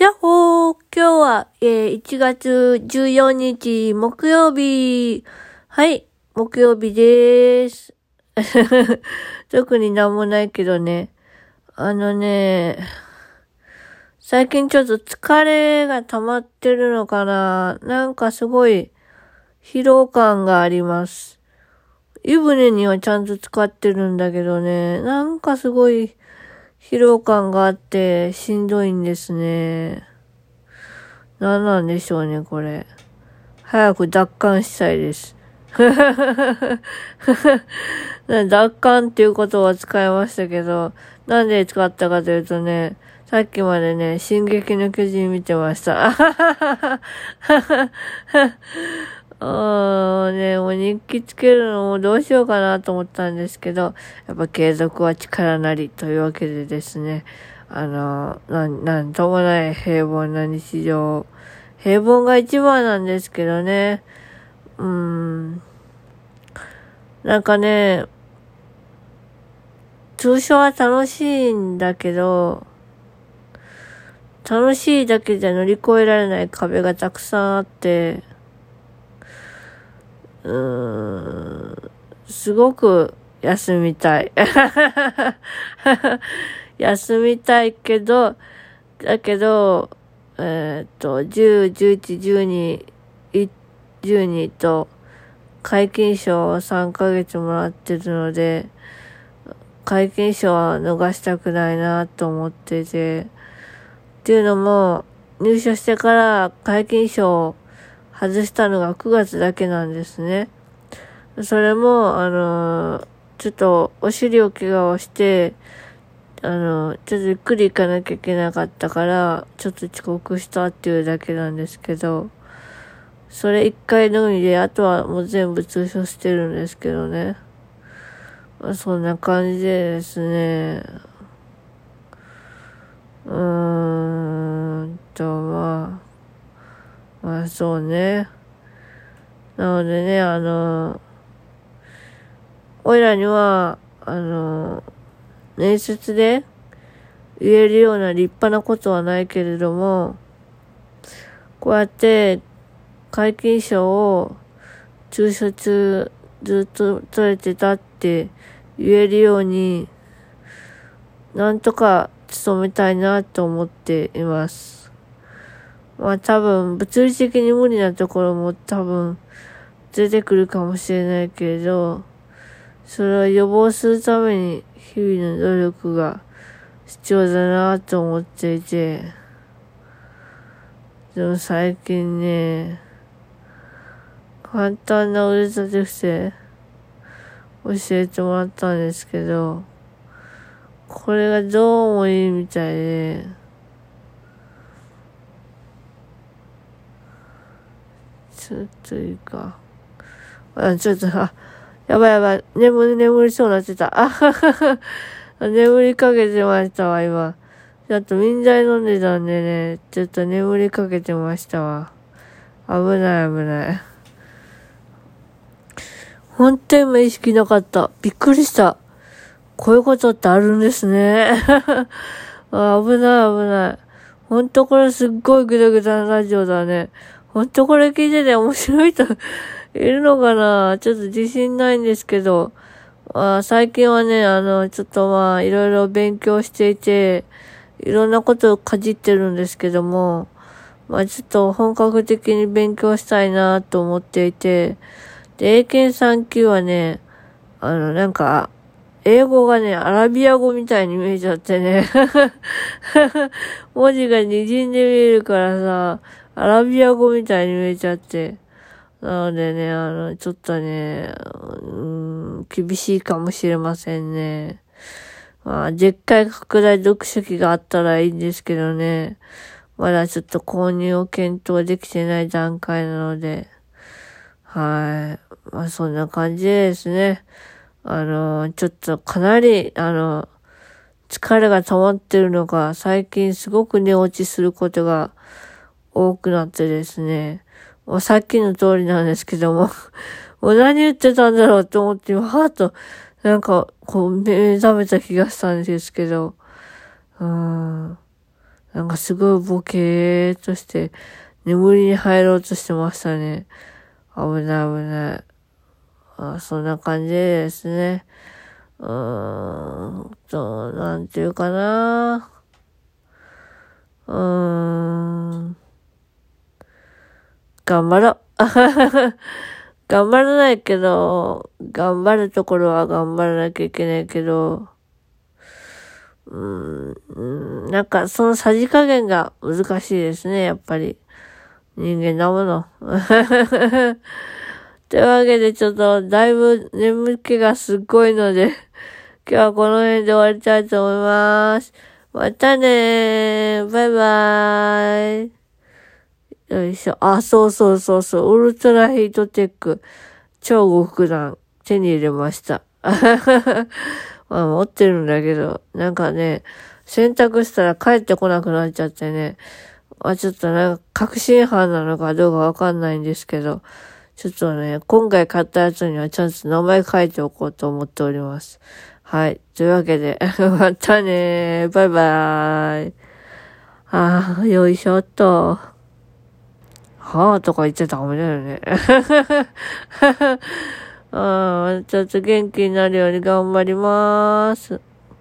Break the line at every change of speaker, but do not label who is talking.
やっほー今日は、えー、1月14日木曜日。はい、木曜日でーす。特になんもないけどね。あのね、最近ちょっと疲れが溜まってるのかななんかすごい疲労感があります。湯船にはちゃんと使ってるんだけどね、なんかすごい疲労感があってしんどいんですね。何なんでしょうね、これ。早く奪還したいです。奪還っていうことは使いましたけど、なんで使ったかというとね、さっきまでね、進撃の巨人見てました。あね、もう日記つけるのもどうしようかなと思ったんですけど、やっぱ継続は力なりというわけでですね、あの、なん、なんともない平凡な日常。平凡が一番なんですけどね、うーん。なんかね、通所は楽しいんだけど、楽しいだけじゃ乗り越えられない壁がたくさんあって、うーん、すごく休みたい。休みたいけど、だけど、えー、っと、10、11、12、12と、解禁賞を3ヶ月もらってるので、解禁賞は逃したくないなと思ってて、っていうのも、入所してから解禁賞を外したのが9月だけなんですね。それも、あの、ちょっとお尻を怪我をして、あの、ちょっとゆっくり行かなきゃいけなかったから、ちょっと遅刻したっていうだけなんですけど、それ一回のみで、あとはもう全部通所してるんですけどね。そんな感じでですね、うーんと、まあ、まそうね。なのでね、あの、おいらには、あの、面接で言えるような立派なことはないけれども、こうやって解禁賞を中所中ずっと取れてたって言えるように、なんとか努めたいなと思っています。まあ多分、物理的に無理なところも多分出てくるかもしれないけれど、それを予防するために日々の努力が必要だなと思っていて、でも最近ね、簡単な腕立て伏せ教えてもらったんですけど、これがどうもいいみたいで、ちょっといいか。あ、ちょっと、あ、やばいやばい。眠り、眠りそうになってた。あははは。眠りかけてましたわ、今。ちょっと民剤飲んでたんでね、ちょっと眠りかけてましたわ。危ない危ない。本当に今意識なかった。びっくりした。こういうことってあるんですね。あ危ない危ない。ほんとこれすっごいグダグダなラジオだね。ほんとこれ聞いてて面白い人 いるのかな？ちょっと自信ないんですけど、あ最近はね、あの、ちょっとまあ、いろいろ勉強していて、いろんなことをかじってるんですけども、まあちょっと本格的に勉強したいなと思っていて、で、英検3級はね、あの、なんか、英語がね、アラビア語みたいに見えちゃってね。文字が滲んで見えるからさ、アラビア語みたいに見えちゃって。なのでね、あの、ちょっとね、うん、厳しいかもしれませんね。まあ、でっかい拡大読書機があったらいいんですけどね。まだちょっと購入を検討できてない段階なので。はい。まあ、そんな感じでですね。あの、ちょっとかなり、あの、疲れが溜まってるのか、最近すごく寝落ちすることが多くなってですね、もうさっきの通りなんですけども もう何言ってたんだろうと思って、はーっと、なんか、こう、目覚めた気がしたんですけど、うーん。なんかすごいボケーっとして、眠りに入ろうとしてましたね。危ない危ない。あそんな感じですね。うーんと、なんていうかな。うーん。頑張ろう。頑張らないけど、頑張るところは頑張らなきゃいけないけど、うん、なんかそのさじ加減が難しいですね、やっぱり。人間だもの。というわけでちょっとだいぶ眠気がすっごいので、今日はこの辺で終わりたいと思います。またねー。バイバーイ。よいしょ。あ、そうそうそうそう。ウルトラヒートテック。超極暖。手に入れました。まあ持ってるんだけど、なんかね、洗濯したら帰ってこなくなっちゃってね。まあちょっとなんか確信犯なのかどうかわかんないんですけど、ちょっとね、今回買ったやつにはちゃんと名前書いておこうと思っております。はい。というわけで、またねバイバーイ。ああ、よいしょっと。はぁとか言っちゃダメだよね。ああ、ちょっと元気になるように頑張ります。